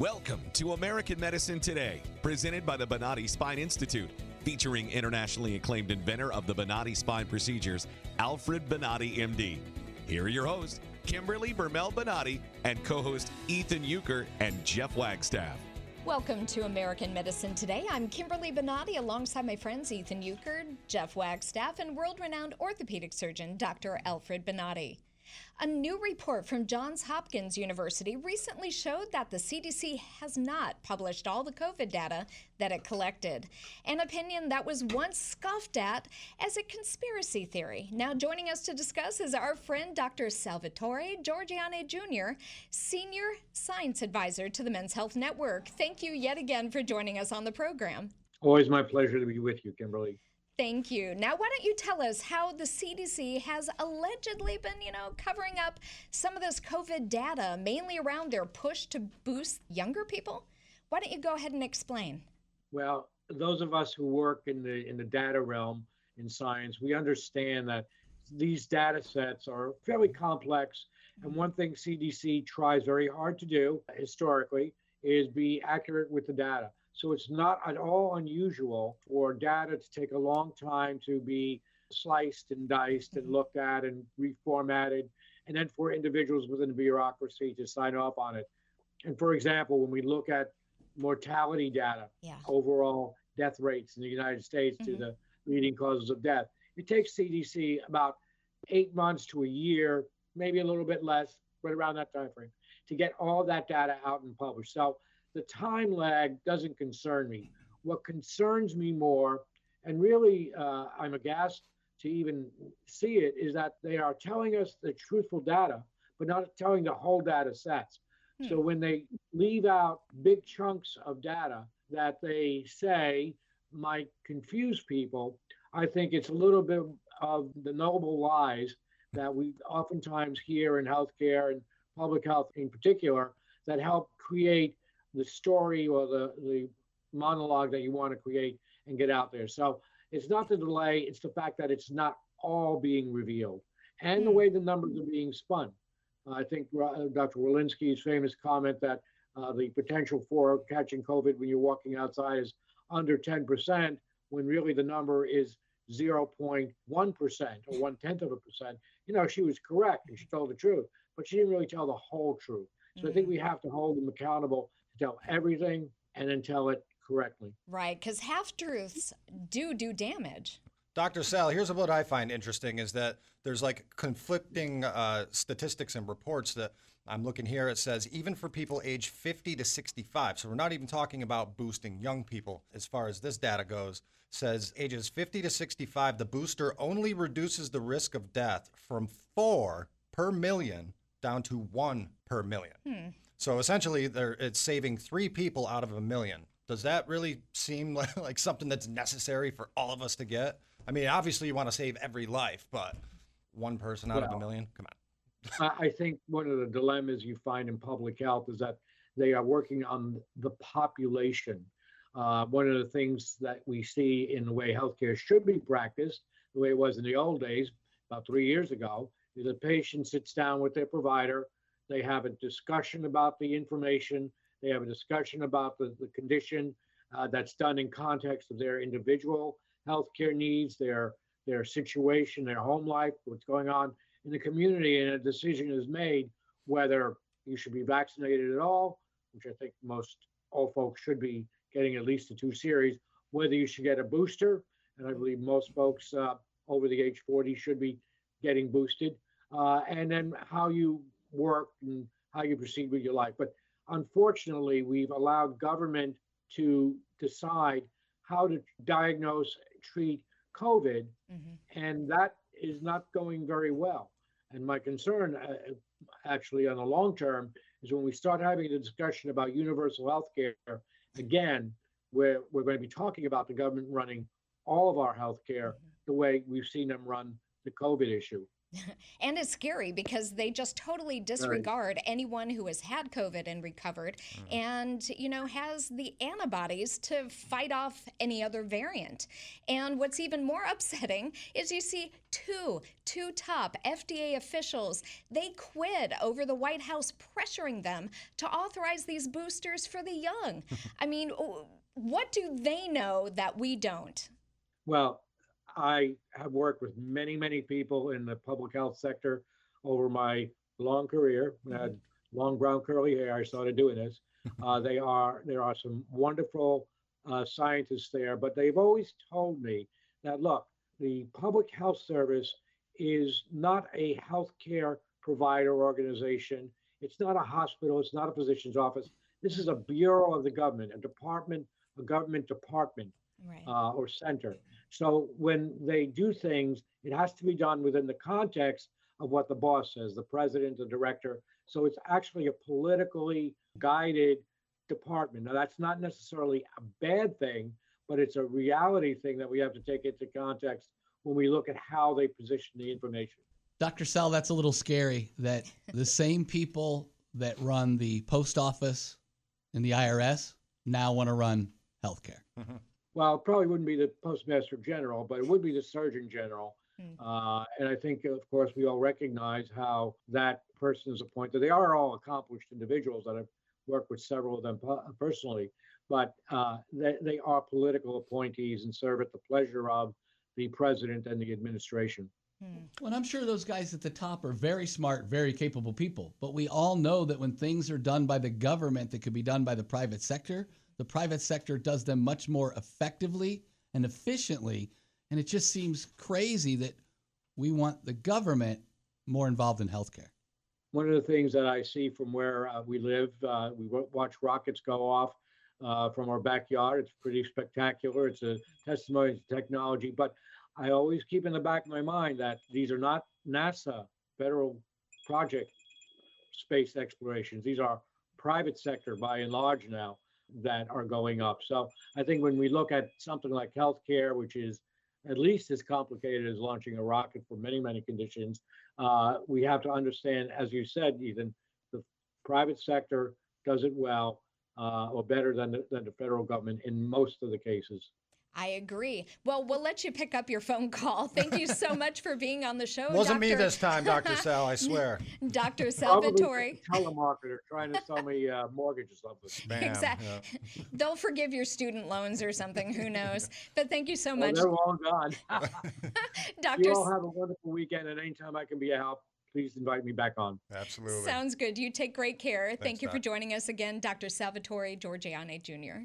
Welcome to American Medicine Today, presented by the Bonati Spine Institute, featuring internationally acclaimed inventor of the Bonati spine procedures, Alfred Bonati, MD. Here are your hosts, Kimberly Bermel Bonati, and co host Ethan Euchre and Jeff Wagstaff. Welcome to American Medicine Today. I'm Kimberly Bonati alongside my friends Ethan Euchre, Jeff Wagstaff, and world renowned orthopedic surgeon Dr. Alfred Bonati. A new report from Johns Hopkins University recently showed that the CDC has not published all the COVID data that it collected, an opinion that was once scoffed at as a conspiracy theory. Now, joining us to discuss is our friend Dr. Salvatore Giorgianni Jr., Senior Science Advisor to the Men's Health Network. Thank you yet again for joining us on the program. Always my pleasure to be with you, Kimberly. Thank you. Now, why don't you tell us how the CDC has allegedly been, you know, covering up some of this COVID data, mainly around their push to boost younger people? Why don't you go ahead and explain? Well, those of us who work in the in the data realm in science, we understand that these data sets are fairly complex. And one thing CDC tries very hard to do historically is be accurate with the data. So it's not at all unusual for data to take a long time to be sliced and diced and looked at and reformatted, and then for individuals within the bureaucracy to sign off on it. And for example, when we look at mortality data, Yeah. overall death rates in the United States to Mhm. the leading causes of death, it takes CDC about eight months to a year, maybe a little bit less, right around that time frame, to get all that data out and published. So the time lag doesn't concern me. What concerns me more, and really uh, I'm aghast to even see it, is that they are telling us the truthful data, but not telling the whole data sets. So when they leave out big chunks of data that they say might confuse people, I think it's a little bit of the noble lies that we oftentimes hear in healthcare and public health in particular that help create the story or the, the monologue that you want to create and get out there. So it's not the delay, it's the fact that it's not all being revealed and the Hmm. way the numbers are being spun. I think uh, Dr. Walensky's famous comment that uh, the potential for catching COVID when you're walking outside is under 10%, when really the number is 0.1% or one tenth of a percent. You know, she was correct and she told the truth, but she didn't really tell the whole truth. So I think we have to hold them accountable tell everything and then tell it correctly. Right, because half truths do do damage. Dr. Sal, here's what I find interesting is that there's like conflicting uh, statistics and reports that I'm looking here. It says even for people age 50 to 65, so we're not even talking about boosting young people as far as this data goes, says ages 50 to 65, the booster only reduces the risk of death from four per million down to one per million. So essentially, they're, it's saving three people out of a million. Does that really seem like, like something that's necessary for all of us to get? I mean, obviously, you want to save every life, but one person out of a million? Come on. I, I think one of the dilemmas you find in public health is that they are working on the population. Uh, one of the things that we see in the way healthcare should be practiced, the way it was in the old days, about three years ago, is a patient sits down with their provider, they have a discussion about the information, they have a discussion about the, the condition uh, that's done in context of their individual healthcare needs, their their situation, their home life, what's going on in the community, and a decision is made whether you should be vaccinated at all, which I think most all folks should be getting at least the two series, whether you should get a booster, and I believe most folks uh, over the age 40 should be getting boosted, uh, and then how you work and how you proceed with your life. But unfortunately, we've allowed government to decide how to diagnose, treat COVID, Mhm. and that is not going very well. And my concern, uh, actually, on the long term, is when we start having the discussion about universal health care, again, where we're going to be talking about the government running all of our health care the way we've seen them run the COVID issue. And it's scary because they just totally disregard right. anyone who has had COVID and recovered mm-hmm. and, you know, has the antibodies to fight off any other variant. And what's even more upsetting is you see two, two top FDA officials, they quit over the White House pressuring them to authorize these boosters for the young. I mean, what do they know that we don't? Well, I have worked with many, many people in the public health sector over my long career. I had long brown curly hair. I started doing this. Uh, they are there are some wonderful uh, scientists there, but they've always told me that look, the public health service is not a healthcare provider organization. It's not a hospital. It's not a physician's office. This is a bureau of the government, a department, a government department right. uh, or center. So when they do things, it has to be done within the context of what the boss says, the president, the director. So it's actually a politically guided department. Now, that's not necessarily a bad thing, but it's a reality thing that we have to take into context when we look at how they position the information. Dr. Sal, that's a little scary that the same people that run the post office and the IRS now want to run healthcare. Mm-hmm. Well, it probably wouldn't be the postmaster general, but it would be the surgeon general. Hmm. Uh, and I think, of course, we all recognize how that person is appointed. They are all accomplished individuals that I've worked with several of them personally, but uh, they, they are political appointees and serve at the pleasure of the president and the administration. Hmm. Well, I'm sure those guys at the top are very smart, very capable people. But we all know that when things are done by the government that could be done by the private sector, the private sector does them much more effectively and efficiently. And it just seems crazy that we want the government more involved in healthcare. One of the things that I see from where uh, we live, uh, we watch rockets go off uh, from our backyard. It's pretty spectacular. It's a testimony to technology. But I always keep in the back of my mind that these are not NASA federal project space explorations. These are private sector by and large now that are going up. So I think when we look at something like healthcare, which is at least as complicated as launching a rocket for many, many conditions, uh, we have to understand, as you said, Ethan, the private sector does it well uh, or better than the, than the federal government in most of the cases. I agree. Well, we'll let you pick up your phone call. Thank you so much for being on the show. Wasn't Dr. me this time, Dr. Sal, I swear. Dr. Salvatore. telemarketer trying to sell me uh, mortgage or something. Bam. Exactly. Yeah. They'll forgive your student loans or something. Who knows? But thank you so much. Well, they're all gone. Doctor. You all have a wonderful weekend, and anytime I can be a help, please invite me back on. Absolutely. Sounds good. You take great care. Thanks, Thank you Doc. for joining us again, Dr. Salvatore Giorgianni Jr.